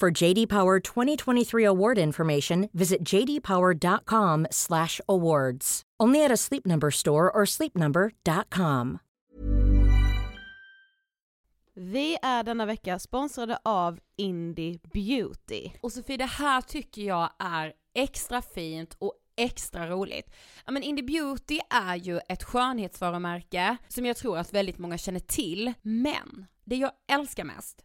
For JD Power 2023 award information, visit jdpower.com/awards. Only at a Sleep Number store or sleepnumber.com. Vi är denna vecka sponsrade av Indie Beauty. Och Sofie, det här tycker jag är extra fint och extra roligt. Ja men Indie Beauty är ju ett skönhetsvarumärke som jag tror att väldigt många känner till, men det jag älskar mest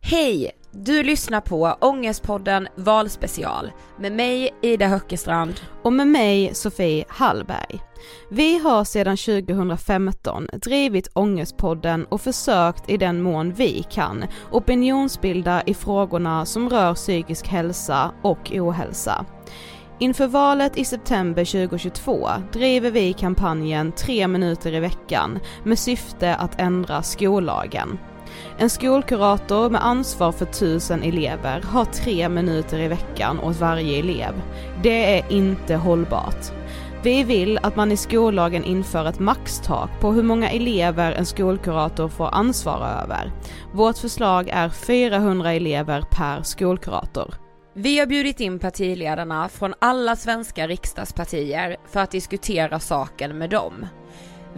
Hej! Du lyssnar på Ångestpodden Valspecial med mig Ida Höckestrand och med mig Sofie Hallberg. Vi har sedan 2015 drivit Ångestpodden och försökt i den mån vi kan opinionsbilda i frågorna som rör psykisk hälsa och ohälsa. Inför valet i september 2022 driver vi kampanjen Tre minuter i veckan med syfte att ändra skollagen. En skolkurator med ansvar för tusen elever har tre minuter i veckan åt varje elev. Det är inte hållbart. Vi vill att man i skollagen inför ett maxtak på hur många elever en skolkurator får ansvara över. Vårt förslag är 400 elever per skolkurator. Vi har bjudit in partiledarna från alla svenska riksdagspartier för att diskutera saken med dem.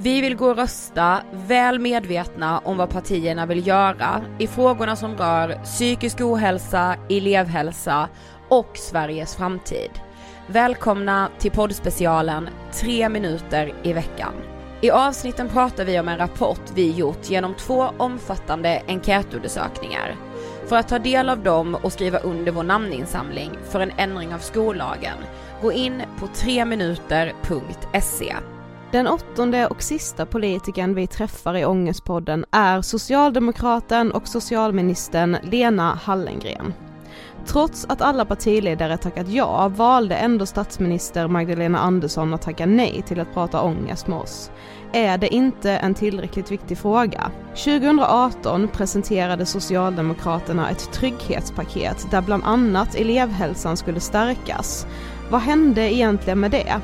Vi vill gå och rösta väl medvetna om vad partierna vill göra i frågorna som rör psykisk ohälsa, elevhälsa och Sveriges framtid. Välkomna till poddspecialen 3 minuter i veckan. I avsnitten pratar vi om en rapport vi gjort genom två omfattande enkätundersökningar. För att ta del av dem och skriva under vår namninsamling för en ändring av skollagen, gå in på 3minuter.se. Den åttonde och sista politikern vi träffar i Ångestpodden är socialdemokraten och socialministern Lena Hallengren. Trots att alla partiledare tackat ja valde ändå statsminister Magdalena Andersson att tacka nej till att prata ångest med oss. Är det inte en tillräckligt viktig fråga? 2018 presenterade Socialdemokraterna ett trygghetspaket där bland annat elevhälsan skulle stärkas. Vad hände egentligen med det?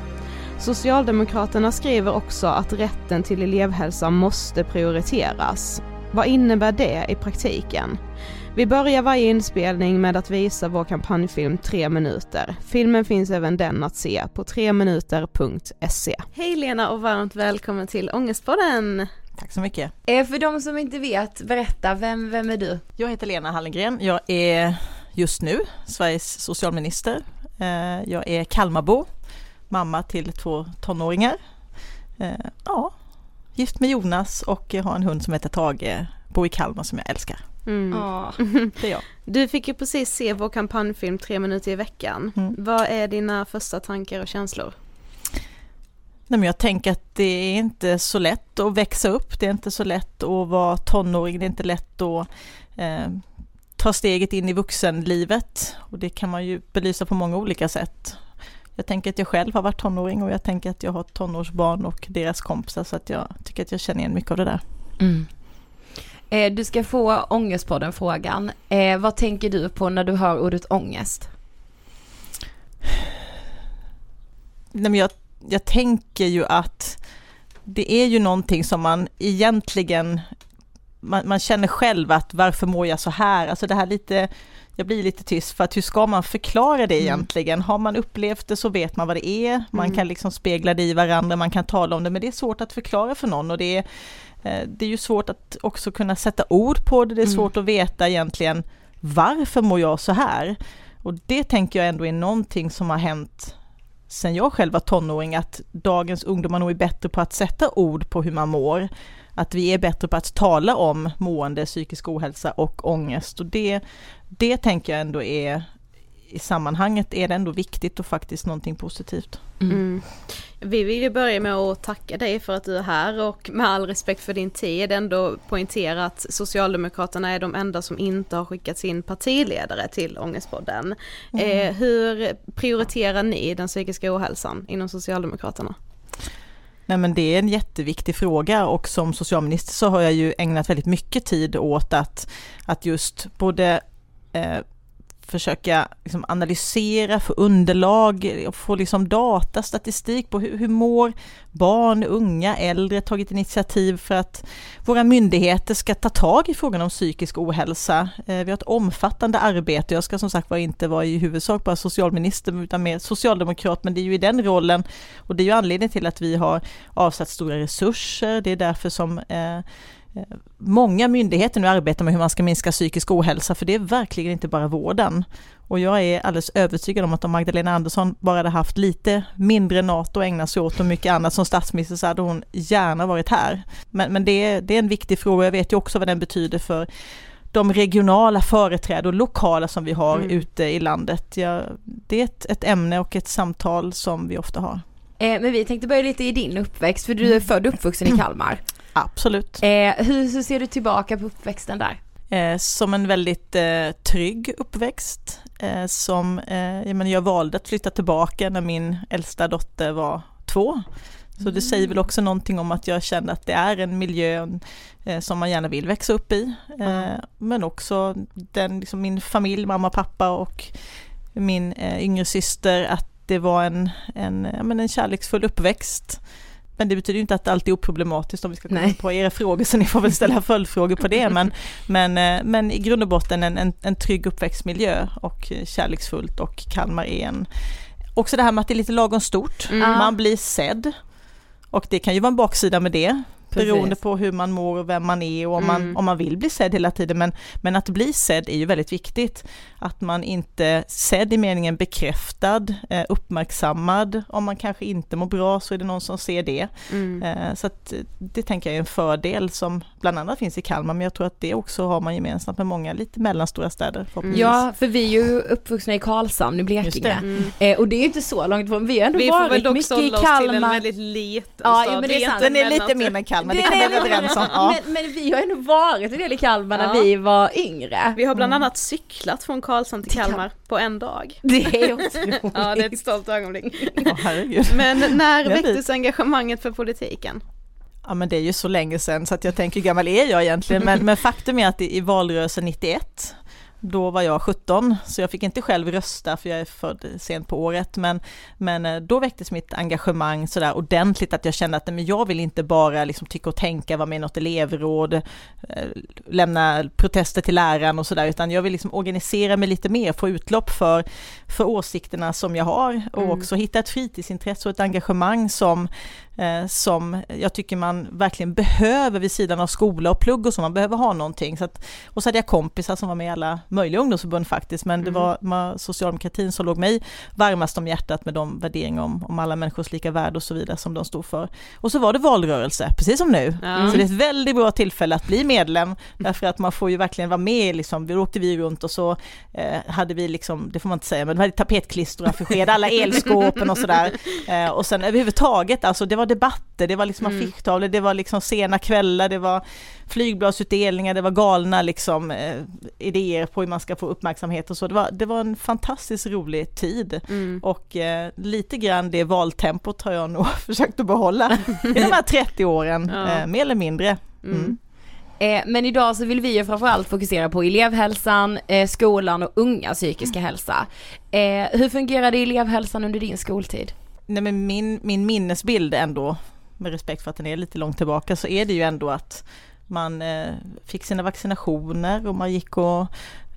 Socialdemokraterna skriver också att rätten till elevhälsa måste prioriteras. Vad innebär det i praktiken? Vi börjar varje inspelning med att visa vår kampanjfilm 3 minuter. Filmen finns även den att se på 3minuter.se. Hej Lena och varmt välkommen till Ångestpodden! Tack så mycket. Eh, för de som inte vet, berätta, vem, vem är du? Jag heter Lena Hallengren, jag är just nu Sveriges socialminister. Eh, jag är Kalmarbo, mamma till två tonåringar. Eh, ja, gift med Jonas och har en hund som heter Tage, bor i Kalmar som jag älskar. Mm. Det är jag. Du fick ju precis se vår kampanjfilm tre minuter i veckan. Mm. Vad är dina första tankar och känslor? Nej, men jag tänker att det är inte så lätt att växa upp, det är inte så lätt att vara tonåring, det är inte lätt att eh, ta steget in i vuxenlivet och det kan man ju belysa på många olika sätt. Jag tänker att jag själv har varit tonåring och jag tänker att jag har tonårsbarn och deras kompisar så att jag tycker att jag känner igen mycket av det där. Mm. Eh, du ska få ångestpodden-frågan. Eh, vad tänker du på när du hör ordet ångest? Nej, men jag, jag tänker ju att det är ju någonting som man egentligen, man, man känner själv att varför mår jag så här? Alltså det här lite, jag blir lite tyst för att hur ska man förklara det Mm. egentligen? Har man upplevt det så vet man vad det är, man Mm. kan liksom spegla det i varandra, man kan tala om det, men det är svårt att förklara för någon och det är, eh, det är ju svårt att också kunna sätta ord på det, det är Mm. svårt att veta egentligen varför mår jag så här? Och det tänker jag ändå är någonting som har hänt sen jag själv var tonåring, att dagens ungdomar nog är bättre på att sätta ord på hur man mår. Att vi är bättre på att tala om mående, psykisk ohälsa och ångest. Och det, det tänker jag ändå är, i sammanhanget är det ändå viktigt och faktiskt någonting positivt. Mm. Vi vill ju börja med att tacka dig för att du är här och med all respekt för din tid ändå poängtera att Socialdemokraterna är de enda som inte har skickat sin partiledare till Ångestpodden. Eh, hur prioriterar ni den psykiska ohälsan inom Socialdemokraterna? Nej men det är en jätteviktig fråga och som socialminister så har jag ju ägnat väldigt mycket tid åt att, att just både eh, försöka liksom analysera, få underlag, få liksom data, statistik på hur, hur mår barn, unga, äldre, tagit initiativ för att våra myndigheter ska ta tag i frågan om psykisk ohälsa. Eh, vi har ett omfattande arbete, jag ska som sagt var inte vara i huvudsak bara socialminister utan mer socialdemokrat, men det är ju i den rollen. Och det är ju anledningen till att vi har avsatt stora resurser, det är därför som eh, Många myndigheter nu arbetar med hur man ska minska psykisk ohälsa, för det är verkligen inte bara vården. Och jag är alldeles övertygad om att om Magdalena Andersson bara hade haft lite mindre NATO att ägna sig åt och mycket annat som statsminister så hade hon gärna varit här. Men, men det, är, det är en viktig fråga, jag vet ju också vad den betyder för de regionala företrädare och lokala som vi har mm. ute i landet. Ja, det är ett, ett, ämne och ett samtal som vi ofta har. Eh, men vi tänkte börja lite i din uppväxt, för du är född och uppvuxen i Kalmar. Absolut. Eh, hur, hur, ser du tillbaka på uppväxten där? Eh, som en väldigt eh, trygg uppväxt. Eh, som, eh, jag, menar, jag valde att flytta tillbaka när min äldsta dotter var två. Så det mm. säger väl också någonting om att jag kände att det är en miljö eh, som man gärna vill växa upp i. Mm. Men också den, liksom min familj, mamma, pappa och min yngre syster, att det var en, en, men en kärleksfull uppväxt. Men det betyder inte att alltid är oproblematiskt om vi ska komma Nej. på era frågor, så ni får väl ställa följdfrågor på det. Men, men, eh, men i grund och botten en, en, en trygg uppväxtmiljö och kärleksfullt och Kalmar är en... Också det här med att det är lite lagom stort, mm. man blir sedd. Och det kan ju vara en baksida med det, Precis. beroende på hur man mår och vem man är och om, mm. man, om man vill bli sedd hela tiden. Men, men att bli sedd är ju väldigt viktigt. Att man inte sedd i meningen bekräftad, eh, uppmärksammad. Om man kanske inte mår bra så är det någon som ser det. Mm. Eh, så att det tänker jag är en fördel som bland annat finns i Kalmar, men jag tror att det också har man gemensamt med många lite mellanstora städer. Ja, för vi är ju uppvuxna i Karlshamn i Blekinge. Mm. Eh, och det är ju inte så långt från, vi har ändå vi varit mycket i Kalmar. Vi får väl dock till en väldigt liten ja, stad. Ja, men det är sant. Den är lite mindre än Kalmar, det, det kan vi vara överens om. Ja. Men, men, vi har ändå varit en del i Kalmar när vi var yngre. Vi har bland mm. annat cyklat från Karlshamn till Kalmar på en dag. Det är otroligt. ja, det är ett stolt ögonblick. Men när väcktes engagemanget för politiken? Ja men det är ju så länge sedan så att jag tänker hur gammal är jag egentligen men, men faktum är att i, i valrörelsen 91 då var jag 17, så jag fick inte själv rösta för jag är född sent på året, men, men eh, då väcktes mitt engagemang sådär ordentligt att jag kände att men jag vill inte bara liksom tycka och tänka, vara med i något elevråd, eh, lämna protester till läraren och sådär, utan jag vill liksom organisera mig lite mer, få utlopp för, för åsikterna som jag har och mm. också hitta ett fritidsintresse och ett engagemang som, som jag tycker man verkligen behöver vid sidan av skola och plugg och så, man behöver ha någonting. Så att, och så hade jag kompisar som var med i alla möjliga ungdomsförbund faktiskt, men det mm. var socialdemokratin som låg mig varmast om hjärtat med de värderingar om, om alla människors lika värde och så vidare som de stod för. Och så var det valrörelse, precis som nu. Mm. Så det är ett väldigt bra tillfälle att bli medlem, därför att man får ju verkligen vara med, liksom, då åkte vi runt och så eh, hade vi liksom, det får man inte säga, men vi hade tapetklister och affischerade alla elskåpen och sådär. Eh, och sen överhuvudtaget, alltså det var debatter, det var liksom mm. affischtavlor, det var liksom sena kvällar, det var flygbladsutdelningar, det var galna liksom eh, idéer på hur man ska få uppmärksamhet och så. Det var, det var en fantastiskt rolig tid mm. och eh, lite grann det valtempot har jag nog försökt att behålla i de här 30 åren, ja. eh, mer eller mindre. Mm. mm. Eh, men idag så vill vi ju framförallt fokusera på elevhälsan, eh, skolan och unga psykiska hälsa. Eh, hur fungerade elevhälsan under din skoltid? Nej men min, min minnesbild ändå, med respekt för att den är lite långt tillbaka, så är det ju ändå att man eh, fick sina vaccinationer och man gick och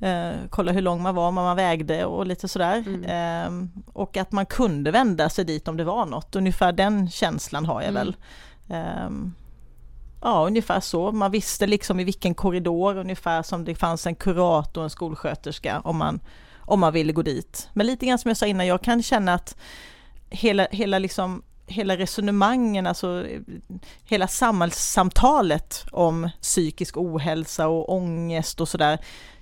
eh, kollade hur lång man var, vad man vägde och lite sådär. Mm. Eh, och att man kunde vända sig dit om det var något, ungefär den känslan har jag mm. väl. Ehm, ja, ungefär så. Man visste liksom i vilken korridor, ungefär som det fanns en kurator och en skolsköterska om man, om man ville gå dit. Men lite grann som jag sa innan, jag kan känna att hela, hela liksom hela resonemangen, alltså hela samhällssamtalet om psykisk ohälsa och ångest och sådär.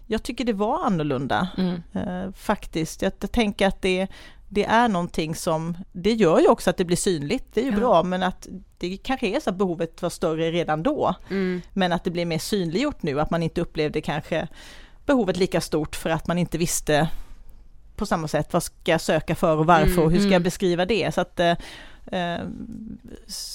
Jag tycker det var annorlunda mm. eh, faktiskt. Jag, jag, tänker att det, det är någonting som, det gör ju också att det blir synligt, det är ju ja. bra, men att det kanske är så att behovet var större redan då. Mm. Men att det blir mer synliggjort nu, att man inte upplevde kanske behovet lika stort för att man inte visste på samma sätt vad ska jag söka för och varför mm, och hur ska jag mm. beskriva det. Så att eh, Eh,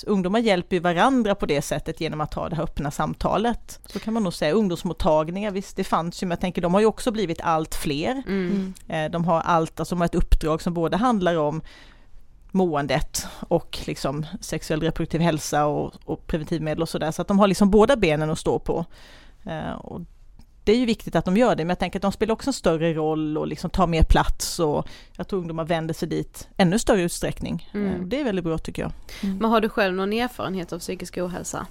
ungdomar hjälper ju varandra på det sättet genom att ha det här öppna samtalet. Så kan man nog säga. Ungdomsmottagningar, visst det fanns ju, men jag tänker de har ju också blivit allt fler. Mm. Eh, de har allt, alltså de har ett uppdrag som både handlar om måendet och liksom sexuell reproduktiv hälsa och, och preventivmedel och sådär. Så att de har liksom båda benen att stå på. Eh, och det är ju viktigt att de gör det, men jag tänker att de spelar också en större roll och liksom tar mer plats och jag tror ungdomar vänder sig dit ännu större utsträckning. Mm. Eh, Det är väldigt bra tycker jag. Men har du själv någon erfarenhet av psykisk ohälsa?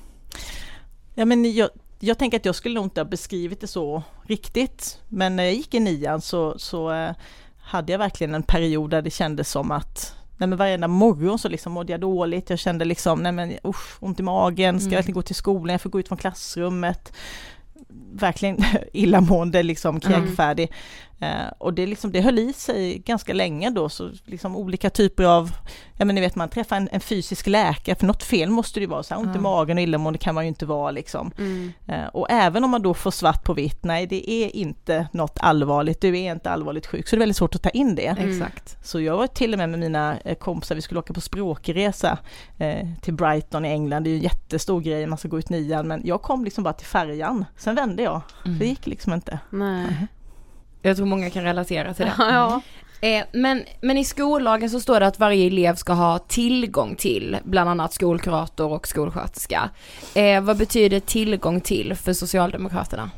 Ja, men jag, jag tänker att jag skulle nog inte ha beskrivit det så riktigt, men när jag gick i nian så, så eh, hade jag verkligen en period där det kändes som att Nej men varenda morgon så liksom mådde jag dåligt, jag kände liksom, nej men usch, ont i magen, ska jag verkligen gå till skolan, jag får gå ut från klassrummet. Verkligen illamående, liksom kräkfärdig. Eh, och det, liksom, det höll i sig ganska länge då, så liksom olika typer av, ja men ni vet man träffar en, en fysisk läkare, för något fel måste det ju vara, så här, ont i magen och illamående kan man ju inte vara liksom. Mm. Eh, Och även om man då får svart på vitt, nej det är inte något allvarligt, du är inte allvarligt sjuk, så det är väldigt svårt att ta in det. Exakt. Så jag var till och med med mina eh, kompisar, vi skulle åka på språkresa eh, till Brighton i England, det är ju en jättestor grej, man ska gå ut nian, men jag kom liksom bara till färjan, sen vände jag, Mm. det gick liksom inte. Nej. Jag tror många kan relatera till det. ja. Eh, men, men i skollagen så står det att varje elev ska ha tillgång till bland annat skolkurator och skolsköterska. Eh, vad betyder tillgång till för Socialdemokraterna?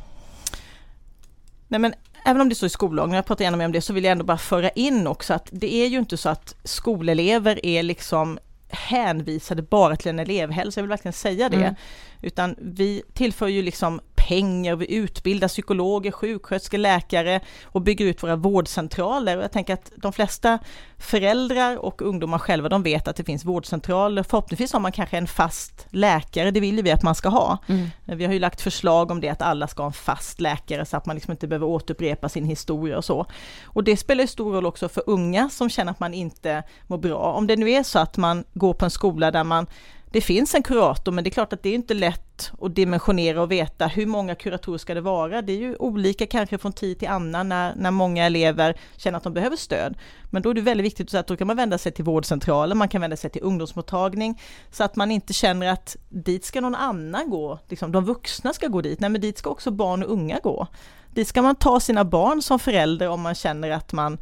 Nej men även om det står i skollagen, och jag pratar gärna mer om det, så vill jag ändå bara föra in också att det är ju inte så att skolelever är liksom hänvisade bara till en elevhälsa, jag vill verkligen säga det. Mm. Utan vi tillför ju liksom pengar, vi utbildar psykologer, sjuksköterskor, läkare och bygger ut våra vårdcentraler. Och jag tänker att de flesta föräldrar och ungdomar själva, de vet att det finns vårdcentraler. Förhoppningsvis har man kanske en fast läkare, det vill ju vi att man ska ha. Vi har ju lagt förslag om det, att alla ska ha en fast läkare så att man liksom inte behöver återupprepa sin historia och så. Och det spelar ju stor roll också för unga som känner att man inte mår bra. Om det nu är så att man går på en skola där man det finns en kurator, men det är klart att det är inte lätt att dimensionera och veta hur många kuratorer ska det vara. Det är ju olika kanske från tid till annan när, när många elever känner att de behöver stöd. Men då är det väldigt viktigt att säga att då kan man vända sig till vårdcentralen, man kan vända sig till ungdomsmottagning, så att man inte känner att dit ska någon annan gå, liksom, de vuxna ska gå dit. Nej, men dit ska också barn och unga gå. Dit ska man ta sina barn som förälder om man känner att man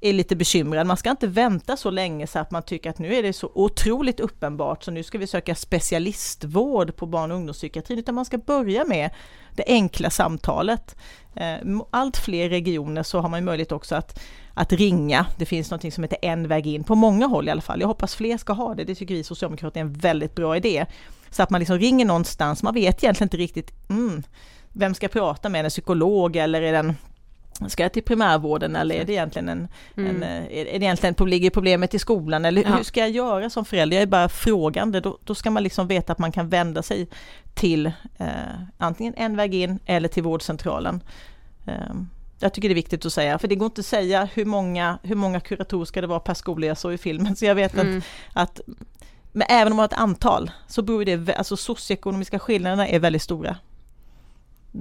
är lite bekymrad. Man ska inte vänta så länge så att man tycker att nu är det så otroligt uppenbart så nu ska vi söka specialistvård på barn och ungdomspsykiatrin utan man ska börja med det enkla samtalet. Eh, allt fler regioner så har man möjlighet också att, att ringa. Det finns något som heter En väg in, på många håll i alla fall. Jag hoppas fler ska ha det, det tycker vi socialdemokrater är en väldigt bra idé. Så att man liksom ringer någonstans, man vet egentligen inte riktigt, mm, vem ska jag prata med, en psykolog eller är den Ska jag till primärvården eller är det egentligen en, en eh, är det egentligen, ligger problemet i skolan eller Ja. hur ska jag göra som förälder? Jag är bara frågande, då, då ska man liksom veta att man kan vända sig till eh, antingen en väg in eller till vårdcentralen. Eh, jag tycker det är viktigt att säga, för det går inte att säga hur många, hur många kuratorer ska det vara per skola, jag såg i filmen, så jag vet Mm. att, att men även om man har ett antal så beror det, alltså socioekonomiska skillnaderna är väldigt stora.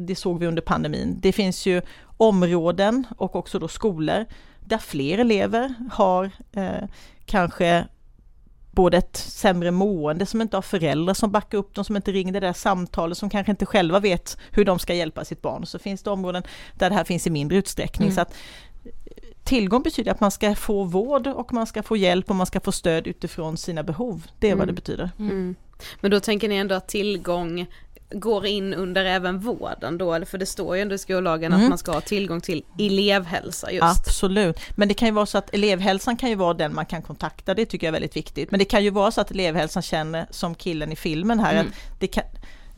Det såg vi under pandemin. Det finns ju områden och också då skolor där fler elever har eh, kanske både ett sämre mående, som inte har föräldrar som backar upp dem, som inte ringer det där samtalet, som kanske inte själva vet hur de ska hjälpa sitt barn. Så finns det områden där det här finns i mindre utsträckning. Mm. Så att eh, Tillgång betyder att man ska få vård och man ska få hjälp och man ska få stöd utifrån sina behov. Det är vad Mm. det betyder. Mm. Men då tänker ni ändå att tillgång går in under även vården då, för det står ju ändå i skollagen att Mm. man ska ha tillgång till elevhälsa just. Absolut, men det kan ju vara så att elevhälsan kan ju vara den man kan kontakta, det tycker jag är väldigt viktigt. Men det kan ju vara så att elevhälsan känner som killen i filmen här, Mm. att det kan,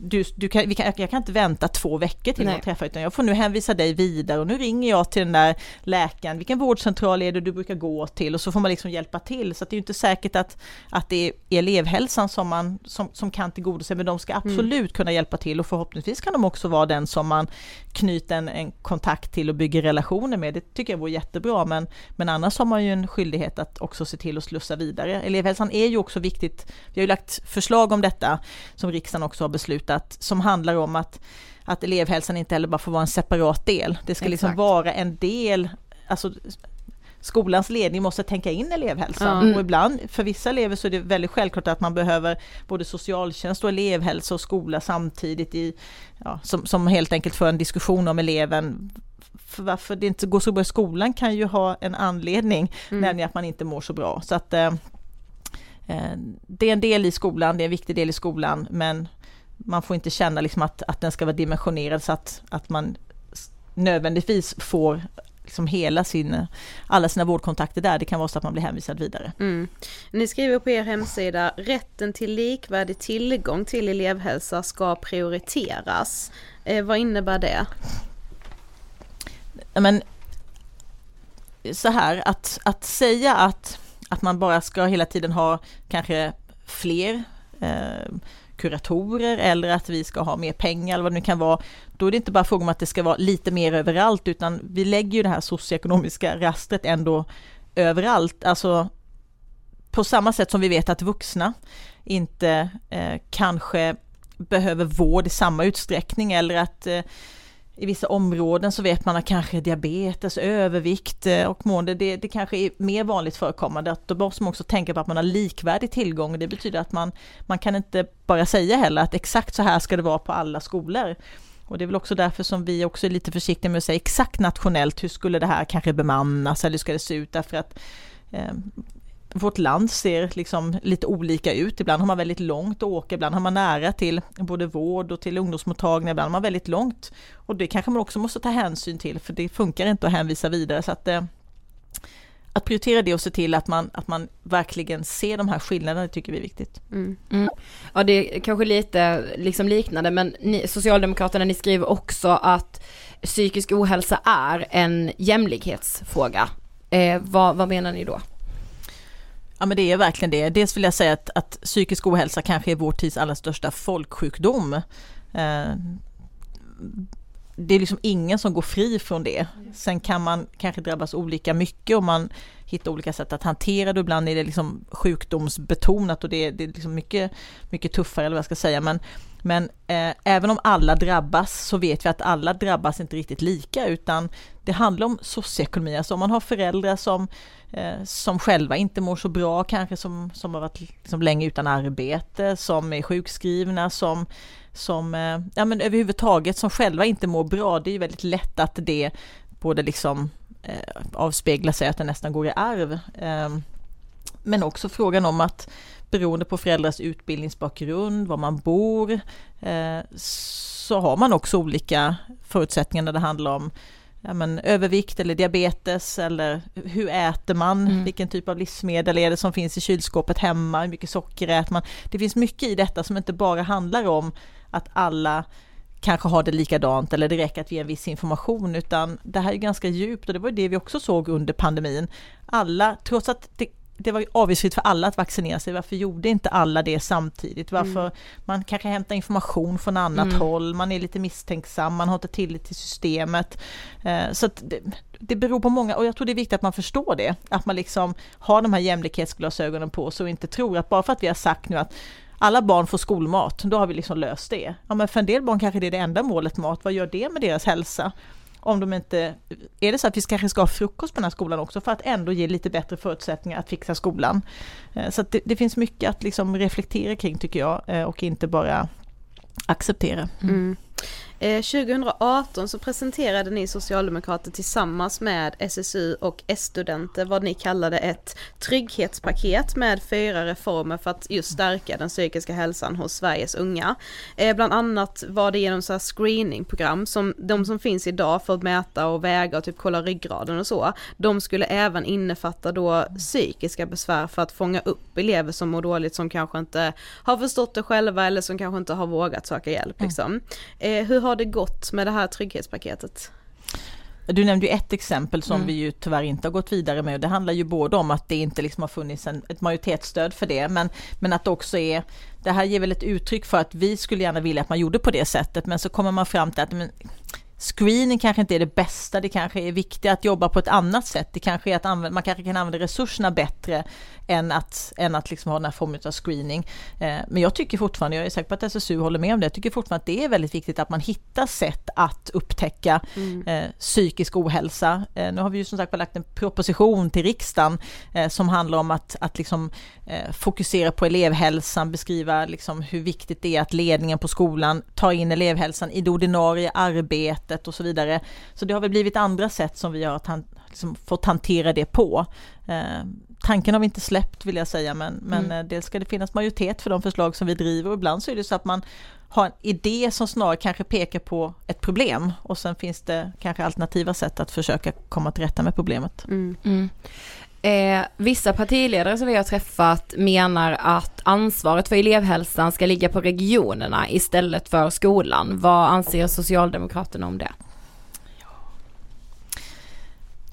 du, du kan, vi kan, jag kan inte vänta två veckor till Nej. att träffa utan jag får nu hänvisa dig vidare. Och nu ringer jag till den där läkaren, vilken vårdcentral är det du brukar gå till? Och så får man liksom hjälpa till. Så det är ju inte säkert att, att det är elevhälsan som, man, som, som kan tillgodose. Men de ska absolut kunna hjälpa till. Och förhoppningsvis kan de också vara den som man knyter en, en kontakt till och bygger relationer med. Det tycker jag vore jättebra. Men, men annars har man ju en skyldighet att också se till att slussa vidare. Elevhälsan är ju också viktigt, vi har ju lagt förslag om detta som riksdagen också har beslutat som handlar om att, att elevhälsan inte heller bara får vara en separat del. Det ska liksom Exakt. vara en del, alltså skolans ledning måste tänka in elevhälsan. Ja. Och ibland, för vissa elever så är det väldigt självklart att man behöver både socialtjänst och elevhälsa och skola samtidigt i, ja, som, som helt enkelt för en diskussion om eleven. För varför det inte går så bra i skolan kan ju ha en anledning, Mm. nämligen att man inte mår så bra. Så att eh, eh, det är en del i skolan, det är en viktig del i skolan, men man får inte känna liksom att, att den ska vara dimensionerad så att, att man nödvändigtvis får liksom hela sin, alla sina vårdkontakter där. Det kan vara så att man blir hänvisad vidare. Mm. Ni skriver på er hemsida, rätten till likvärdig tillgång till elevhälsa ska prioriteras. Eh, vad innebär det? Men så här, att, att säga att, att man bara ska hela tiden ha kanske fler eh, kuratorer eller att vi ska ha mer pengar eller vad det nu kan vara. Då är det inte bara fråga om att det ska vara lite mer överallt utan vi lägger ju det här socioekonomiska rastret ändå överallt. Alltså på samma sätt som vi vet att vuxna inte eh, kanske behöver vård i samma utsträckning eller att eh, i vissa områden så vet man att kanske diabetes, övervikt eh, och mående, det, det kanske är mer vanligt förekommande. Att då måste man också tänka på att man har likvärdig tillgång. Det betyder att man, man kan inte bara säga heller att exakt så här ska det vara på alla skolor. Och det är väl också därför som vi också är lite försiktiga med att säga exakt nationellt, hur skulle det här kanske bemannas eller hur ska det se ut? Därför att eh, vårt land ser liksom lite olika ut. Ibland har man väldigt långt att åka, ibland har man nära till både vård och till ungdomsmottagningar, ibland har man väldigt långt. Och det kanske man också måste ta hänsyn till, för det funkar inte att hänvisa vidare. Så att, eh, att prioritera det och se till att man, att man verkligen ser de här skillnaderna, det tycker vi är viktigt. Mm. Ja det är kanske lite liksom liknande men ni, Socialdemokraterna ni skriver också att psykisk ohälsa är en jämlikhetsfråga. Eh, vad, vad menar ni då? Ja men det är verkligen det. Dels vill jag säga att, att psykisk ohälsa kanske är vår tids allra största folksjukdom. Eh, det är liksom ingen som går fri från det. Sen kan man kanske drabbas olika mycket och man hittar olika sätt att hantera det. Ibland är det liksom sjukdomsbetonat och det är, det är liksom mycket, mycket tuffare eller vad jag ska säga. Men, men eh, även om alla drabbas så vet vi att alla drabbas inte riktigt lika utan det handlar om socioekonomi. Alltså om man har föräldrar som, eh, som själva inte mår så bra, kanske som, som har varit liksom länge utan arbete, som är sjukskrivna, som som eh, ja, men överhuvudtaget som själva inte mår bra. Det är ju väldigt lätt att det både liksom eh, avspeglar sig att det nästan går i arv. Eh, men också frågan om att beroende på föräldrars utbildningsbakgrund, var man bor, eh, så har man också olika förutsättningar när det handlar om ja, men, övervikt eller diabetes eller hur äter man, Mm. vilken typ av livsmedel är det som finns i kylskåpet hemma, hur mycket socker äter man. Det finns mycket i detta som inte bara handlar om att alla kanske har det likadant eller det räcker att ger en viss information utan det här är ganska djupt och det var det vi också såg under pandemin. Alla, trots att det, det var avgiftsfritt för alla att vaccinera sig, varför gjorde inte alla det samtidigt? Varför man kanske hämtar information från annat Mm. håll, man är lite misstänksam, man har inte tillit till systemet. Eh, Så det, det beror på många, och jag tror det är viktigt att man förstår det, att man liksom har de här jämlikhetsglasögonen på sig och inte tror att bara för att vi har sagt nu att alla barn får skolmat, då har vi liksom löst det. Ja men för en del barn kanske det är det enda målet mat, vad gör det med deras hälsa? Om de inte, är det så att vi kanske ska ha frukost på den här skolan också för att ändå ge lite bättre förutsättningar att fixa skolan. Eh, Så att det, det finns mycket att liksom reflektera kring tycker jag eh, och inte bara acceptera. Mm. Eh, 2018 så presenterade ni Socialdemokrater tillsammans med SSU och S-studenter vad ni kallade ett trygghetspaket med fyra reformer för att just stärka den psykiska hälsan hos Sveriges unga. Eh, bland annat var det genom så screeningprogram som de som finns idag för att mäta och väga och typ kolla ryggraden och så. De skulle även innefatta då psykiska besvär för att fånga upp elever som mår dåligt som kanske inte har förstått det själva eller som kanske inte har vågat söka hjälp liksom. Eh, hur har det gått med det här trygghetspaketet? Du nämnde ju ett exempel som Mm. vi ju tyvärr inte har gått vidare med och det handlar ju både om att det inte liksom har funnits en, ett majoritetsstöd för det men, men att det också är, det här ger väl ett uttryck för att vi skulle gärna vilja att man gjorde på det sättet men så kommer man fram till att men, screening kanske inte är det bästa, det kanske är viktigt att jobba på ett annat sätt. Det kanske är att använda, man kanske kan använda resurserna bättre än att, än att liksom ha den här formen av screening. Eh, men jag tycker fortfarande, jag är säker på att SSU håller med om det, jag tycker fortfarande att det är väldigt viktigt att man hittar sätt att upptäcka mm. eh, psykisk ohälsa. Eh, nu har vi ju som sagt lagt en proposition till riksdagen som handlar om att, att liksom, fokusera på elevhälsan, beskriva liksom hur viktigt det är att ledningen på skolan tar in elevhälsan i det ordinarie arbetet och så vidare. Så det har väl blivit andra sätt som vi har liksom fått hantera det på. Eh, tanken har vi inte släppt vill jag säga men, men mm. Eh, dels ska det finnas majoritet för de förslag som vi driver och ibland så är det så att man har en idé som snarare kanske pekar på ett problem och sen finns det kanske alternativa sätt att försöka komma till rätta med problemet. Mm. Mm. Eh, vissa partiledare som vi har träffat menar att ansvaret för elevhälsan ska ligga på regionerna istället för skolan. Vad anser Socialdemokraterna om det?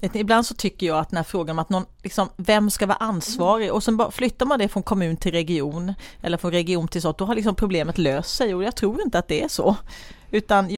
Ibland så tycker jag att den här frågan om att någon, liksom, vem ska vara ansvarig och sen bara flyttar man det från kommun till region eller från region till sånt, då har liksom problemet löst sig och jag tror inte att det är så. Utan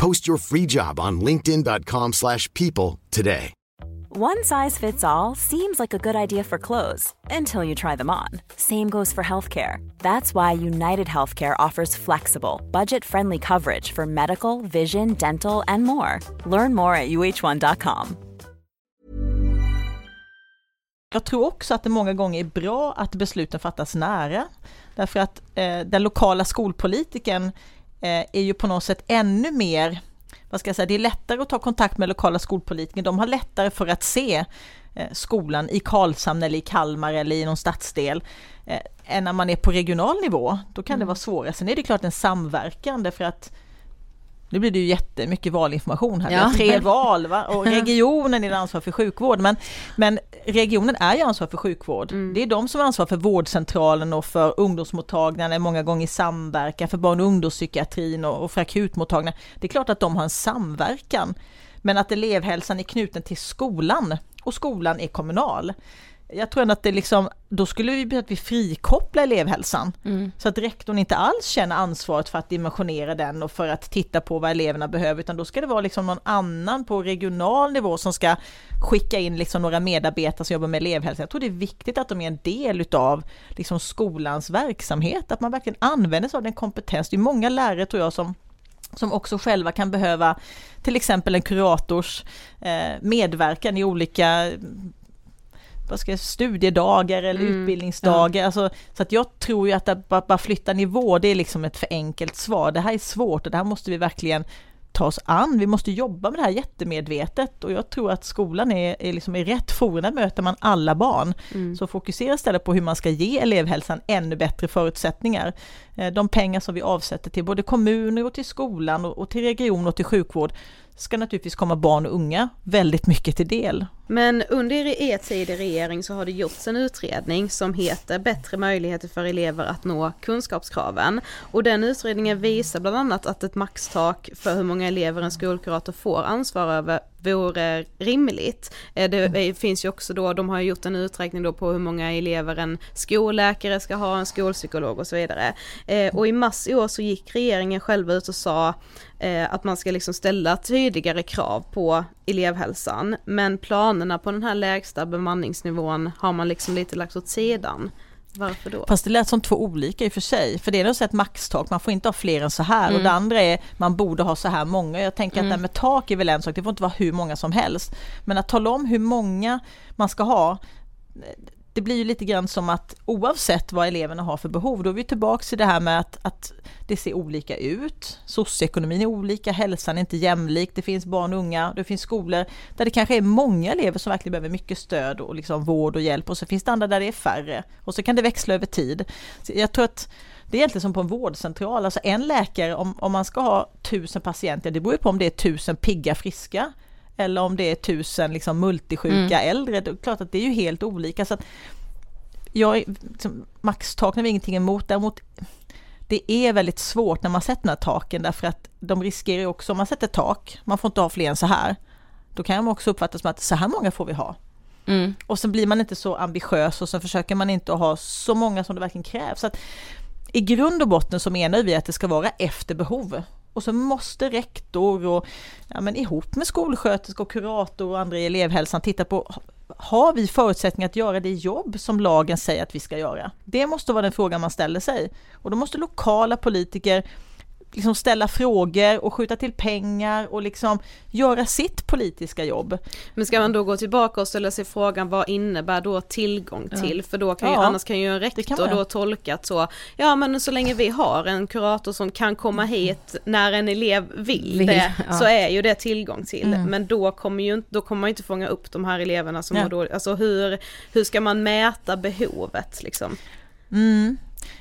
Post your free job on linkedin.com/people today. One size fits all seems like a good idea for clothes until you try them on. Same goes for healthcare. That's why United Healthcare offers flexible, budget-friendly coverage for medical, vision, dental, and more. Learn more at uh1.com. Jag tror också att det många gånger är bra att besluten fattas nära. Därför att eh, den lokala skolpolitiken är ju på något sätt ännu mer vad ska jag säga, det är lättare att ta kontakt med lokala skolpolitiker, de har lättare för att se eh, skolan i Karlshamn eller i Kalmar eller i någon stadsdel eh, än när man är på regional nivå. Då kan mm. det vara svårare. Sen är det klart en samverkan därför att nu blir det ju jättemycket valinformation här, ja. vi har tre val va? och regionen är ansvar för sjukvård men, men regionen är ju ansvar för sjukvård. Mm. Det är de som har ansvar för vårdcentralen och för ungdomsmottagningarna, många gånger i samverkan för barn och ungdomspsykiatrin och, och för akutmottagningar. Det är klart att de har en samverkan. Men att elevhälsan är knuten till skolan och skolan är kommunal jag tror ändå att det liksom, då skulle vi att vi frikoppla elevhälsan. Mm. Så att rektorn inte alls känner ansvaret för att dimensionera den och för att titta på vad eleverna behöver, utan då ska det vara liksom någon annan på regional nivå som ska skicka in liksom några medarbetare som jobbar med elevhälsa. Jag tror det är viktigt att de är en del utav liksom skolans verksamhet, att man verkligen använder sig av den kompetens. Det är många lärare tror jag som som också själva kan behöva till exempel en kurators eh, medverkan i olika vad ska jag, studiedagar eller mm. utbildningsdagar. Ja. Alltså, så att jag tror ju att det bara, bara flytta nivå, det är liksom ett för enkelt svar. Det här är svårt och det här måste vi verkligen ta oss an. Vi måste jobba med det här jättemedvetet och jag tror att skolan är, är liksom i rätt forum, där möter man alla barn. Mm. Så fokusera istället på hur man ska ge elevhälsan ännu bättre förutsättningar. Eh, de pengar som vi avsätter till både kommuner och till skolan och, och till region och till sjukvård ska naturligtvis komma barn och unga väldigt mycket till del. Men under er tid i regering så har det gjorts en utredning som heter Bättre möjligheter för elever att nå kunskapskraven. Och den utredningen visar bland annat att ett maxtak för hur många elever en skolkurator får ansvar över vore rimligt. Eh, det finns ju också då, de har gjort en uträkning då på hur många elever en skolläkare ska ha, en skolpsykolog och så vidare. Eh, och i mars i år så gick regeringen själva ut och sa eh, att man ska liksom ställa tydligare krav på elevhälsan. Men planerna på den här lägsta bemanningsnivån har man liksom lite lagt åt sidan. Varför då? Fast det lät som två olika i och för sig. För det är nog ett maxtak, man får inte ha fler än så här. Mm. Och det andra är, man borde ha så här många. Jag tänker mm. att det med tak är väl en sak, det får inte vara hur många som helst. Men att tala om hur många man ska ha, det blir ju lite grann som att oavsett vad eleverna har för behov, då är vi tillbaka till det här med att, att det ser olika ut. Socioekonomin är olika, hälsan är inte jämlik, det finns barn och unga, det finns skolor där det kanske är många elever som verkligen behöver mycket stöd och liksom vård och hjälp och så finns det andra där det är färre. Och så kan det växla över tid. Så jag tror att det är egentligen som på en vårdcentral, alltså en läkare om, om man ska ha tusen patienter, det beror ju på om det är tusen pigga friska eller om det är tusen liksom multisjuka mm. äldre. Det är klart att det är ju helt olika. Så att jag, liksom, maxtaken har vi ingenting emot, däremot det är väldigt svårt när man sätter de här taken därför att de riskerar ju också, om man sätter tak, man får inte ha fler än så här, då kan man också uppfatta som att så här många får vi ha. Mm. Och så blir man inte så ambitiös och så försöker man inte ha så många som det verkligen krävs. Så att I grund och botten så menar vi att det ska vara efter behov. Och så måste rektor och ja, men ihop med skolsköterska och kurator och andra i elevhälsan titta på har vi förutsättningar att göra det jobb som lagen säger att vi ska göra? Det måste vara den frågan man ställer sig. Och då måste lokala politiker liksom ställa frågor och skjuta till pengar och liksom göra sitt politiska jobb. Men ska man då gå tillbaka och ställa sig frågan vad innebär då tillgång till? Ja. För då kan ju, ja, annars kan ju en rektor då tolka så, ja men så länge vi har en kurator som kan komma hit när en elev vill, vill det, ja. så är ju det tillgång till. Mm. Men då kommer ju då kommer man inte fånga upp de här eleverna som ja. har dåligt, alltså hur, hur ska man mäta behovet liksom? Mm.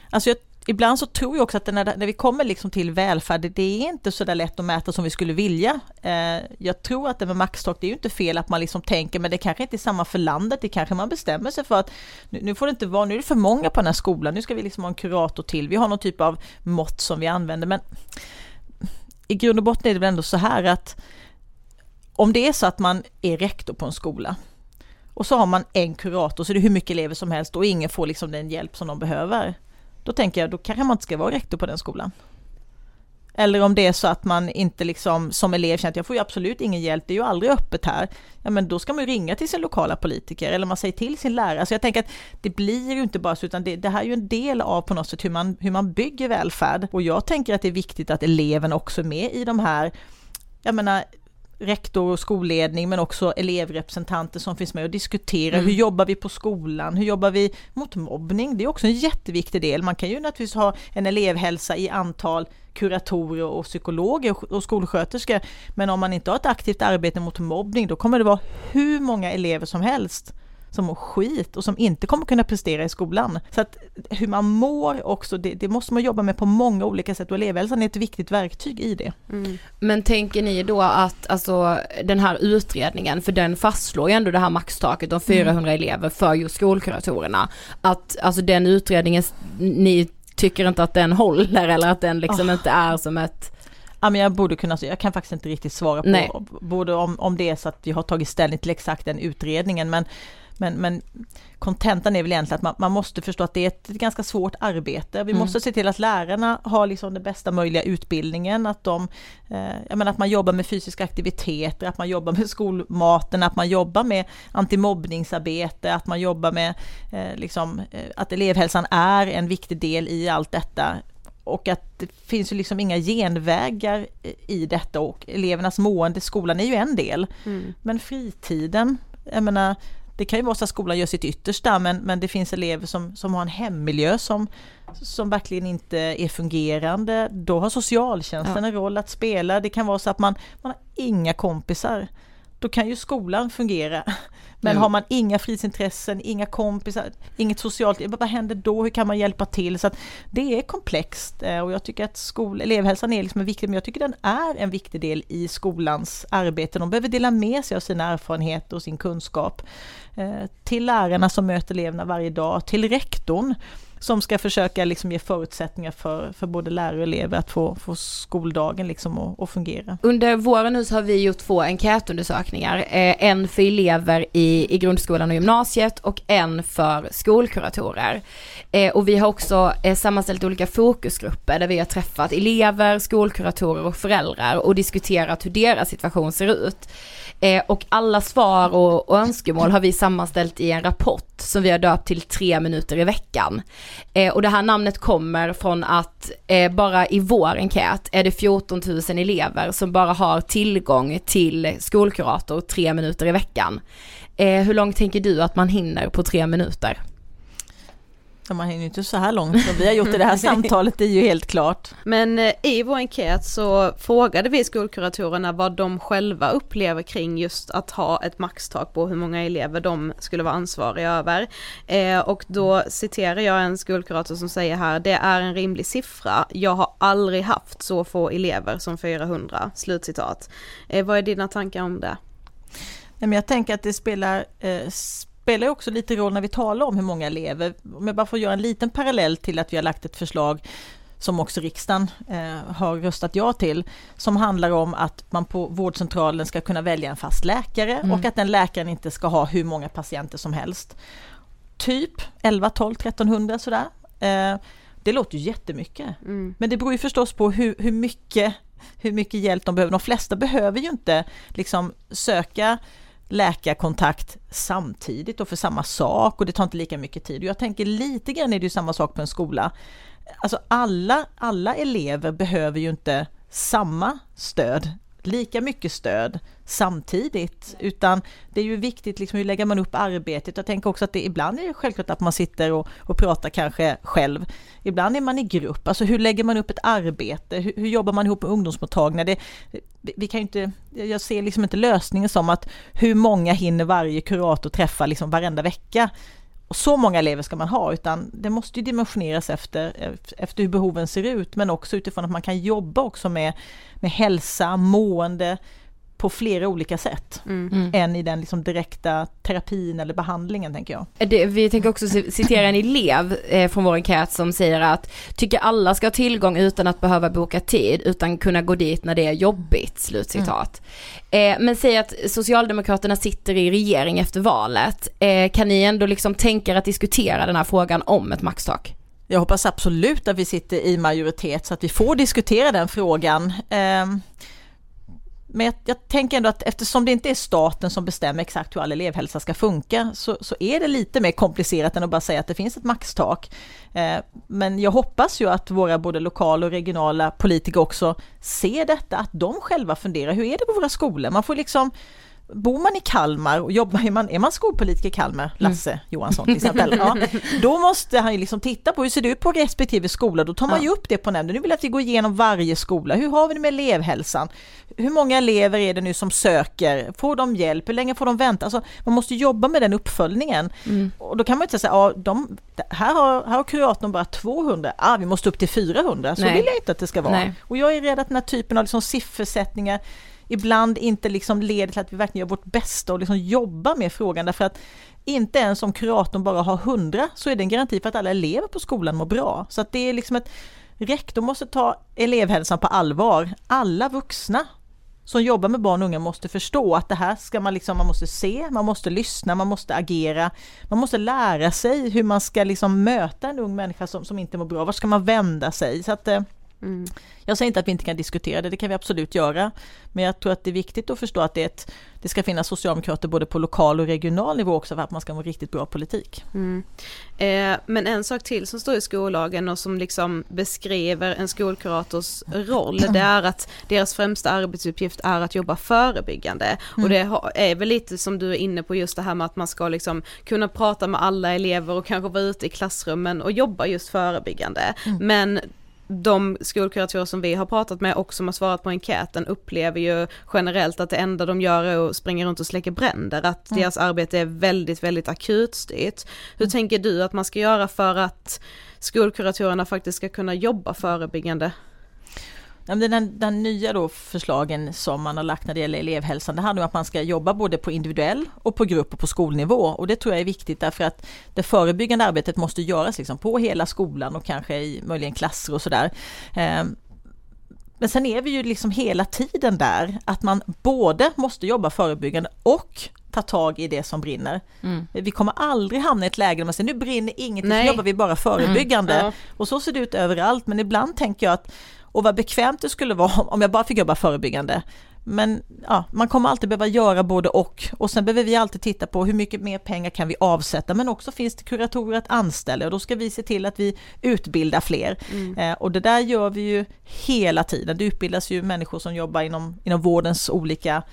Alltså jag ibland så tror jag också att när, när vi kommer liksom till välfärd, det är inte så där lätt att mäta som vi skulle vilja. Eh, jag tror att det med maxtak, det är ju inte fel att man liksom tänker, men det kanske inte är samma för landet, det kanske man bestämmer sig för att nu, nu får det inte vara, nu är det för många på den här skolan, nu ska vi liksom ha en kurator till, vi har någon typ av mått som vi använder, men i grund och botten är det väl ändå så här att om det är så att man är rektor på en skola och så har man en kurator så är det hur mycket elever som helst och ingen får liksom den hjälp som de behöver då tänker jag, då kanske man inte ska vara rektor på den skolan. Eller om det är så att man inte liksom som elev känner att jag får ju absolut ingen hjälp, det är ju aldrig öppet här. Ja men då ska man ringa till sin lokala politiker eller man säger till sin lärare. Så jag tänker att det blir ju inte bara så utan det, det här är ju en del av på något sätt hur man, hur man bygger välfärd. Och jag tänker att det är viktigt att eleven också är med i de här jag menar, rektor och skolledning men också elevrepresentanter som finns med och diskuterar mm. hur jobbar vi på skolan, hur jobbar vi mot mobbning? Det är också en jätteviktig del. Man kan ju naturligtvis ha en elevhälsa i antal kuratorer och psykologer och skolsköterskor men om man inte har ett aktivt arbete mot mobbning då kommer det vara hur många elever som helst som mår skit och som inte kommer kunna prestera i skolan. Så att hur man mår också, det, det måste man jobba med på många olika sätt och elevhälsan är ett viktigt verktyg i det. Mm. Men tänker ni då att alltså den här utredningen, för den fastslår ju ändå det här maxtaket om 400 mm. elever för just skolkuratorerna, att alltså den utredningen, ni tycker inte att den håller eller att den liksom oh. inte är som ett Ja, men jag borde kunna, jag kan faktiskt inte riktigt svara på, Nej. både om, om det är så att vi har tagit ställning till exakt den utredningen, men men, men kontentan är väl egentligen att man, man, måste förstå att det är ett, ganska svårt arbete. Vi mm. måste se till att lärarna har liksom den bästa möjliga utbildningen, att de, eh, menar att man jobbar med fysiska aktiviteter, att man jobbar med skolmaten, att man jobbar med antimobbningsarbete, att man jobbar med eh, liksom, eh, att elevhälsan är en viktig del i allt detta och att det finns ju liksom inga genvägar i detta och elevernas mående i skolan är ju en del. Mm. Men fritiden, jag menar det kan ju vara så att skolan gör sitt yttersta men, men det finns elever som, som har en hemmiljö som, som verkligen inte är fungerande. Då har socialtjänsten ja. en roll att spela. Det kan vara så att man, man har inga kompisar då kan ju skolan fungera. Men mm. har man inga fritidsintressen, inga kompisar, inget socialt, vad händer då? Hur kan man hjälpa till? Så att det är komplext eh, och jag tycker att skol, elevhälsan är liksom viktig, men jag tycker den är en viktig del i skolans arbete. De behöver dela med sig av sina erfarenheter och sin kunskap eh, till lärarna som möter eleverna varje dag, till rektorn som ska försöka liksom ge förutsättningar för, för både lärare och elever att få, få skoldagen liksom att, att fungera. Under våren nu så har vi gjort två enkätundersökningar, eh, en för elever i, i grundskolan och gymnasiet och en för skolkuratorer. Eh, och vi har också eh, sammanställt olika fokusgrupper där vi har träffat elever, skolkuratorer och föräldrar och diskuterat hur deras situation ser ut. Eh, och alla svar och, och, önskemål har vi sammanställt i en rapport som vi har döpt till tre minuter i veckan. Eh, och det här namnet kommer från att eh, bara i vår enkät är det 14 000 elever som bara har tillgång till skolkurator tre minuter i veckan. Eh, hur långt tänker du att man hinner på tre minuter? Så man hinner inte så här långt som vi har gjort i det här samtalet, det är ju helt klart. Men eh, i vår enkät så frågade vi skolkuratorerna vad de själva upplever kring just att ha ett maxtak på hur många elever de skulle vara ansvariga över. Eh, och då citerar jag en skolkurator som säger här, det är en rimlig siffra, jag har aldrig haft så få elever som 400, slutcitat. Eh, vad är dina tankar om det? jag tänker att det spelar eh, spelar också lite roll när vi talar om hur många elever. Om jag bara får göra en liten parallell till att vi har lagt ett förslag som också riksdagen eh, har röstat ja till, som handlar om att man på vårdcentralen ska kunna välja en fast läkare mm. och att den läkaren inte ska ha hur många patienter som helst. Typ 11, 12, 1300 sådär. Eh, det låter ju jättemycket. Mm. Men det beror ju förstås på hur, hur, mycket, hur mycket hjälp de behöver. De flesta behöver ju inte liksom söka läkarkontakt samtidigt och för samma sak och det tar inte lika mycket tid. Jag tänker lite grann är det ju samma sak på en skola. Alltså alla, alla elever behöver ju inte samma stöd lika mycket stöd samtidigt, utan det är ju viktigt liksom hur lägger man upp arbetet. Jag tänker också att det ibland är det självklart att man sitter och, och pratar kanske själv. Ibland är man i grupp, alltså hur lägger man upp ett arbete? Hur, hur jobbar man ihop med ungdomsmottagningar? Det, vi kan inte, jag ser liksom inte lösningen som att hur många hinner varje kurator träffa liksom varenda vecka? Och så många elever ska man ha, utan det måste ju dimensioneras efter, efter hur behoven ser ut, men också utifrån att man kan jobba också med, med hälsa, mående, på flera olika sätt mm. mm. än i den liksom direkta terapin eller behandlingen tänker jag. Det, vi tänker också citera en elev eh, från vår enkät som säger att tycker alla ska ha tillgång utan att behöva boka tid utan kunna gå dit när det är jobbigt, slutcitat. Mm. Eh, men säg att Socialdemokraterna sitter i regering efter valet, eh, kan ni ändå liksom tänka er att diskutera den här frågan om ett maxtak? Jag hoppas absolut att vi sitter i majoritet så att vi får diskutera den frågan. Men jag, jag, tänker ändå att eftersom det inte är staten som bestämmer exakt hur all elevhälsa ska funka så, så är det lite mer komplicerat än att bara säga att det finns ett maxtak. Eh, men jag hoppas ju att våra både lokala och regionala politiker också ser detta, att de själva funderar, hur är det på våra skolor? Man får liksom Bor man i Kalmar och jobbar, är man, är man skolpolitiker i Kalmar, mm. Lasse mm. Johansson till exempel, ja, då måste han ju liksom titta på hur ser det ut på respektive skola, då tar man ja. ju upp det på nämnden. Nu vill jag att vi går igenom varje skola, hur har vi det med elevhälsan? Hur många elever är det nu som söker? Får de hjälp? Hur länge får de vänta? Alltså, man måste jobba med den uppföljningen. Mm. Och då kan man inte säga, ja, de, här, har, här har kuratorn bara 200, ah, vi måste upp till 400, så Nej. vill jag inte att det ska vara. Nej. Och jag är rädd att den här typen av liksom siffersättningar ibland inte liksom leder till att vi verkligen gör vårt bästa och liksom jobbar med frågan därför att inte ens om kuratorn bara har 100 så är det en garanti för att alla elever på skolan mår bra. Så att det är liksom ett rektor måste ta elevhälsan på allvar. Alla vuxna som jobbar med barn och unga måste förstå att det här ska man liksom, man måste se, man måste lyssna, man måste agera, man måste lära sig hur man ska liksom möta en ung människa som, som inte mår bra, var ska man vända sig? Så att, eh, Mm. Jag säger inte att vi inte kan diskutera det, det kan vi absolut göra. Men jag tror att det är viktigt att förstå att det, ett, det ska finnas socialdemokrater både på lokal och regional nivå också för att man ska få riktigt bra politik. Mm. Eh, men en sak till som står i skollagen och som liksom beskriver en skolkurators roll, det är att deras främsta arbetsuppgift är att jobba förebyggande. Mm. Och det är väl lite som du är inne på just det här med att man ska liksom kunna prata med alla elever och kanske vara ute i klassrummen och jobba just förebyggande. Mm. Men de skolkuratorer som vi har pratat med och som har svarat på enkäten upplever ju generellt att det enda de gör är att springa runt och släcka bränder, att mm. deras arbete är väldigt, väldigt akutstyrt. Hur mm. tänker du att man ska göra för att skolkuratorerna faktiskt ska kunna jobba förebyggande? Den, den nya då förslagen som man har lagt när det gäller elevhälsan, det handlar om att man ska jobba både på individuell och på grupp och på skolnivå. Och det tror jag är viktigt därför att det förebyggande arbetet måste göras liksom på hela skolan och kanske i möjligen klasser och sådär. Eh, Men sen är vi ju liksom hela tiden där att man både måste jobba förebyggande och ta tag i det som brinner. Mm. Vi kommer aldrig hamna i ett läge där man säger nu brinner ingenting, Nej. så jobbar vi bara förebyggande. Mm, ja. Och så ser det ut överallt, men ibland tänker jag att och vad bekvämt det skulle vara om jag bara fick jobba förebyggande. Men ja, man kommer alltid behöva göra både och. Och sen behöver vi alltid titta på hur mycket mer pengar kan vi avsätta. Men också finns det kuratorer att anställa och då ska vi se till att vi utbildar fler. Eh, och det där gör vi ju hela tiden. Det utbildas ju människor som jobbar inom, inom vårdens olika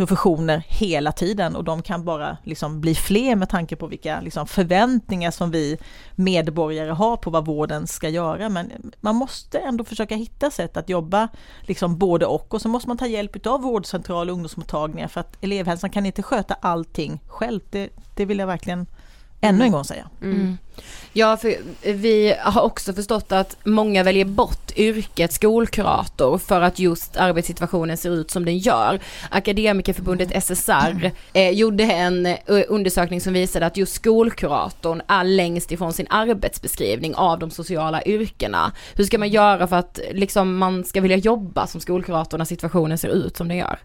professioner hela tiden och de kan bara liksom bli fler med tanke på vilka liksom förväntningar som vi medborgare har på vad vården ska göra. Men man måste ändå försöka hitta sätt att jobba liksom både och och så måste man ta hjälp av vårdcentral och ungdomsmottagningar för att elevhälsan kan inte sköta allting själv. Det, det vill jag verkligen ännu en gång säga. Mm. Ja, för vi har också förstått att många väljer bort yrket skolkurator för att just arbetssituationen ser ut som den gör. Akademikerförbundet SSR eh, gjorde en eh, undersökning som visade att just skolkuratorn är längst ifrån sin arbetsbeskrivning av de sociala yrkena. Hur ska man göra för att liksom man ska vilja jobba som skolkurator när situationen ser ut som den gör?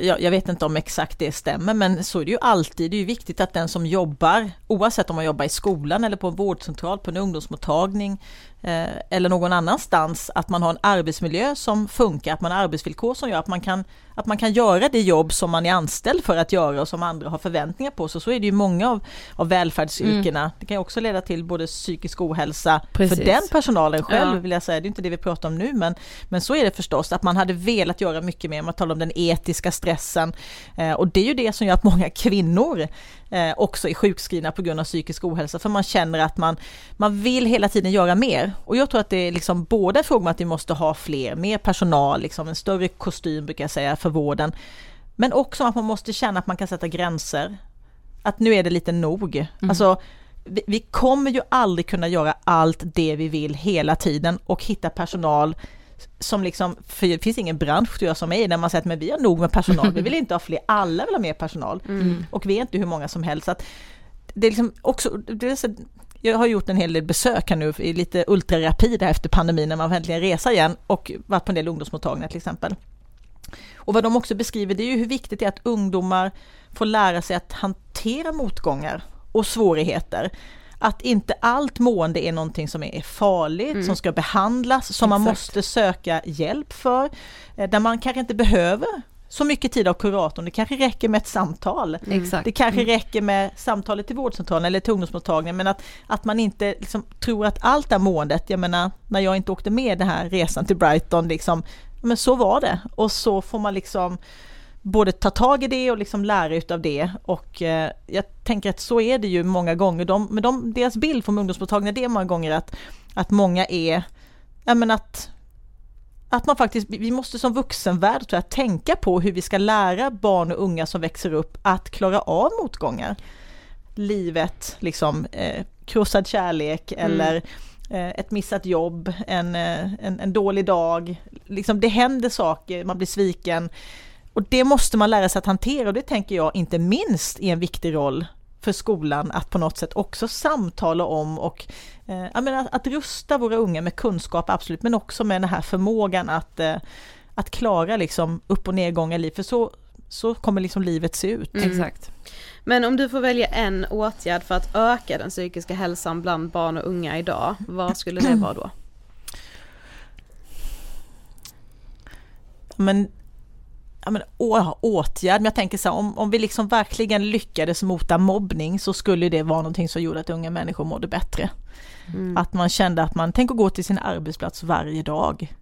Jag, jag vet inte om exakt det stämmer, men så är det ju alltid. Det är ju viktigt att den som jobbar, oavsett om man jobbar i skolan eller på en vårdcentral, på en ungdomsmottagning eh, eller någon annanstans, att man har en arbetsmiljö som funkar, att man har arbetsvillkor som gör att man kan, att man kan göra det jobb som man är anställd för att göra och som andra har förväntningar på. Så, så är det ju många av, av välfärdsyrkena. Det kan ju också leda till både psykisk ohälsa Precis. för den personalen själv, Ja. vill jag säga. Det är inte det vi pratar om nu, men, men så är det förstås, att man hade velat göra mycket mer. Man talar om den etiska stressen eh, och det är ju det som gör att många kvinnor eh, också är sjukskrivna på grund av psykisk ohälsa, för man känner att man, man vill hela tiden göra mer. Och jag tror att det är liksom fråga om att vi måste ha fler, mer personal, liksom en större kostym brukar jag säga för vården, men också att man måste känna att man kan sätta gränser. Att nu är det lite nog. Alltså, vi, vi kommer ju aldrig kunna göra allt det vi vill hela tiden och hitta personal som liksom, för det finns ingen bransch tror jag som är i där man säger att men vi har nog med personal, vi vill inte ha fler, alla vill ha mer personal. Och vi är inte hur många som helst. Så att det är liksom också, det är så, jag har gjort en hel del besök här nu i lite ultrarapid efter pandemin när man äntligen reser igen och varit på en del ungdomsmottagningar till exempel. Och vad de också beskriver det är ju hur viktigt det är att ungdomar får lära sig att hantera motgångar och svårigheter. Att inte allt mående är någonting som är farligt, som ska behandlas, som man Exakt. måste söka hjälp för. eh, Där man kanske inte behöver så mycket tid av kuratorn, det kanske räcker med ett samtal. Exakt. Det kanske räcker med samtalet till vårdcentralen eller till ungdomsmottagningen men att, att man inte liksom tror att allt är måendet, jag menar när jag inte åkte med den här resan till Brighton, liksom, men så var det och så får man liksom både ta tag i det och liksom lära utav det och eh, jag tänker att så är det ju många gånger. De, men de, deras bild från ungdomsmottagningen det är många gånger att, att många är, ja men att att man faktiskt, vi måste som vuxenvärld tror jag, tänka på hur vi ska lära barn och unga som växer upp att klara av motgångar. Livet, liksom eh, krossad kärlek eller eh, Eh, ett missat jobb, en, eh, en, en dålig dag. Liksom det händer saker, man blir sviken. Och det måste man lära sig att hantera och det tänker jag inte minst är en viktig roll för skolan att på något sätt också samtala om och eh, jag menar, att rusta våra unga med kunskap absolut, men också med den här förmågan att, eh, att klara liksom upp och nedgångar i livet, för så, så kommer liksom livet se ut. Exakt. Men om du får välja en åtgärd för att öka den psykiska hälsan bland barn och unga idag, vad skulle det vara då? Men, ja, men å, åtgärd, men jag tänker så här, om, om vi liksom verkligen lyckades mota mobbning så skulle det vara någonting som gjorde att unga människor mådde bättre. Att man kände att man, tänk att gå till sin arbetsplats varje dag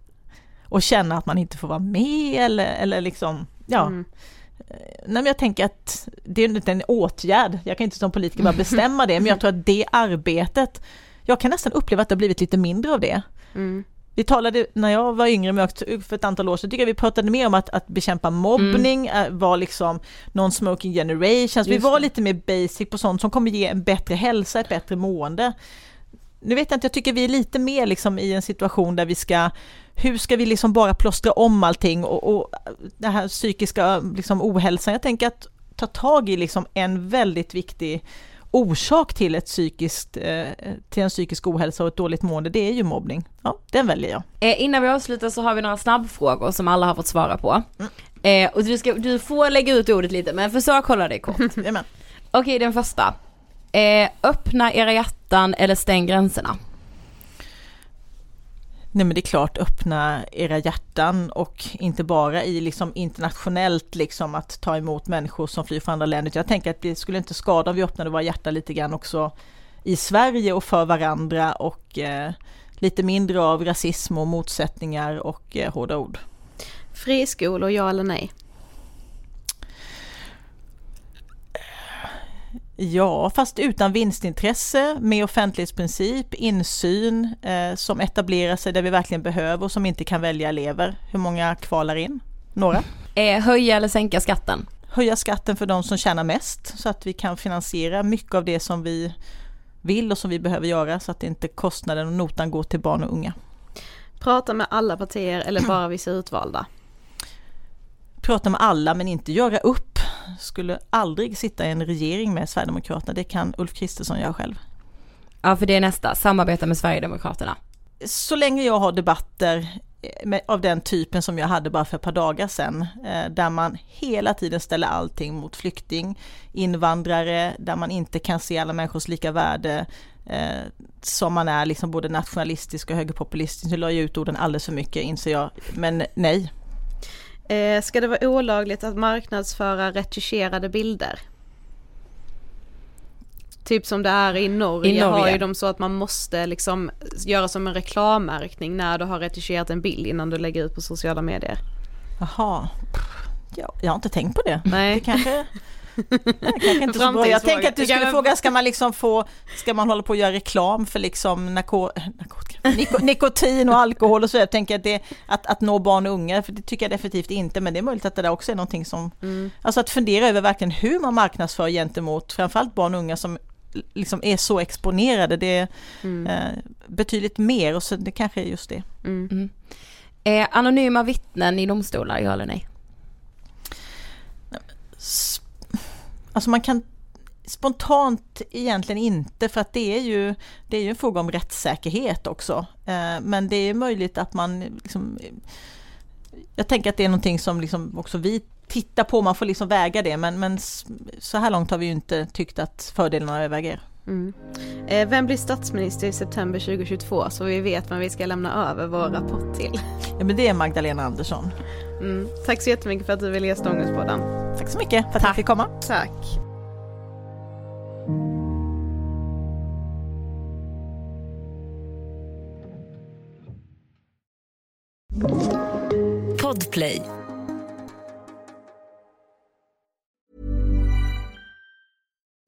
och känna att man inte får vara med eller, eller liksom, ja. Mm. Nej men jag tänker att det är inte en åtgärd, jag kan inte som politiker bara bestämma det, men jag tror att det arbetet, jag kan nästan uppleva att det har blivit lite mindre av det. Mm. Vi talade, när jag var yngre för ett antal år sedan, tycker jag vi pratade mer om att, att bekämpa mobbning, eh, var liksom non-smoking generations, vi Just var det. lite mer basic på sånt som kommer ge en bättre hälsa, ett bättre mående. Nu vet jag inte, jag tycker vi är lite mer liksom i en situation där vi ska, hur ska vi liksom bara plåstra om allting och, och den här psykiska liksom ohälsan, jag tänker att ta tag i liksom en väldigt viktig orsak till, ett psykiskt, eh, till en psykisk ohälsa och ett dåligt mående, det är ju mobbning. Ja, den väljer jag. Eh, innan vi avslutar så har vi några snabbfrågor som alla har fått svara på. Mm. Eh, och du, ska, du får lägga ut ordet lite men försök hålla dig kort. Okej, okay, den första. Eh, öppna era hjärtan eller stäng gränserna. Nej men det är klart, öppna era hjärtan och inte bara i liksom internationellt liksom att ta emot människor som flyr från andra länder. Jag tänker att det skulle inte skada om vi öppnade våra hjärtan lite grann också i Sverige och för varandra och eh, lite mindre av rasism och motsättningar och eh, hårda ord. Friskolor, ja eller nej? Ja, fast utan vinstintresse, med offentlighetsprincip, insyn eh, som etablerar sig där vi verkligen behöver och som inte kan välja elever. Hur många kvalar in? Några? Eh, höja eller sänka skatten? Höja skatten för de som tjänar mest så att vi kan finansiera mycket av det som vi vill och som vi behöver göra så att inte kostnaden och notan går till barn och unga. Prata med alla partier eller bara vissa utvalda? Prata med alla men inte göra upp skulle aldrig sitta i en regering med Sverigedemokraterna. Det kan Ulf Kristersson göra själv. Ja, för det är nästa, samarbeta med Sverigedemokraterna. Så länge jag har debatter med, av den typen som jag hade bara för ett par dagar sedan, eh, där man hela tiden ställer allting mot flykting, invandrare, där man inte kan se alla människors lika värde, eh, som man är liksom både nationalistisk och högerpopulistisk. Nu la jag ut orden alldeles för mycket inser jag, men nej, Eh, ska det vara olagligt att marknadsföra retuscherade bilder? Typ som det är i Norge, I Norge har ju de så att man måste liksom göra som en reklammärkning när du har retuscherat en bild innan du lägger ut på sociala medier. Jaha, ja, jag har inte tänkt på det. Nej. Det kanske kanske inte så bra. Jag tänker att du skulle fråga, ska man liksom få, ska man hålla på att göra reklam för liksom narko, narkotika, nikotin och alkohol och så? Jag tänker att, det, att, att nå barn och unga, för det tycker jag definitivt inte, men det är möjligt att det där också är någonting som, mm. alltså att fundera över verkligen hur man marknadsför gentemot framförallt barn och unga som liksom är så exponerade, det är mm. eh, betydligt mer och så det kanske är just det. Mm. mm. Eh, anonyma vittnen i domstolar, ja eller nej? Alltså man kan spontant egentligen inte för att det är ju, det är ju en fråga om rättssäkerhet också. Eh, men det är möjligt att man liksom, jag tänker att det är någonting som liksom också vi tittar på, man får liksom väga det men, men så här långt har vi ju inte tyckt att fördelarna överväger. Mm. Eh, vem blir statsminister i september 2022 så vi vet vem vi ska lämna över vår rapport till? Ja men det är Magdalena Andersson. Mm. Tack så jättemycket för att du ville gästa Ångestpodden. Tack så mycket för att Tack. jag fick komma. Tack. Podplay.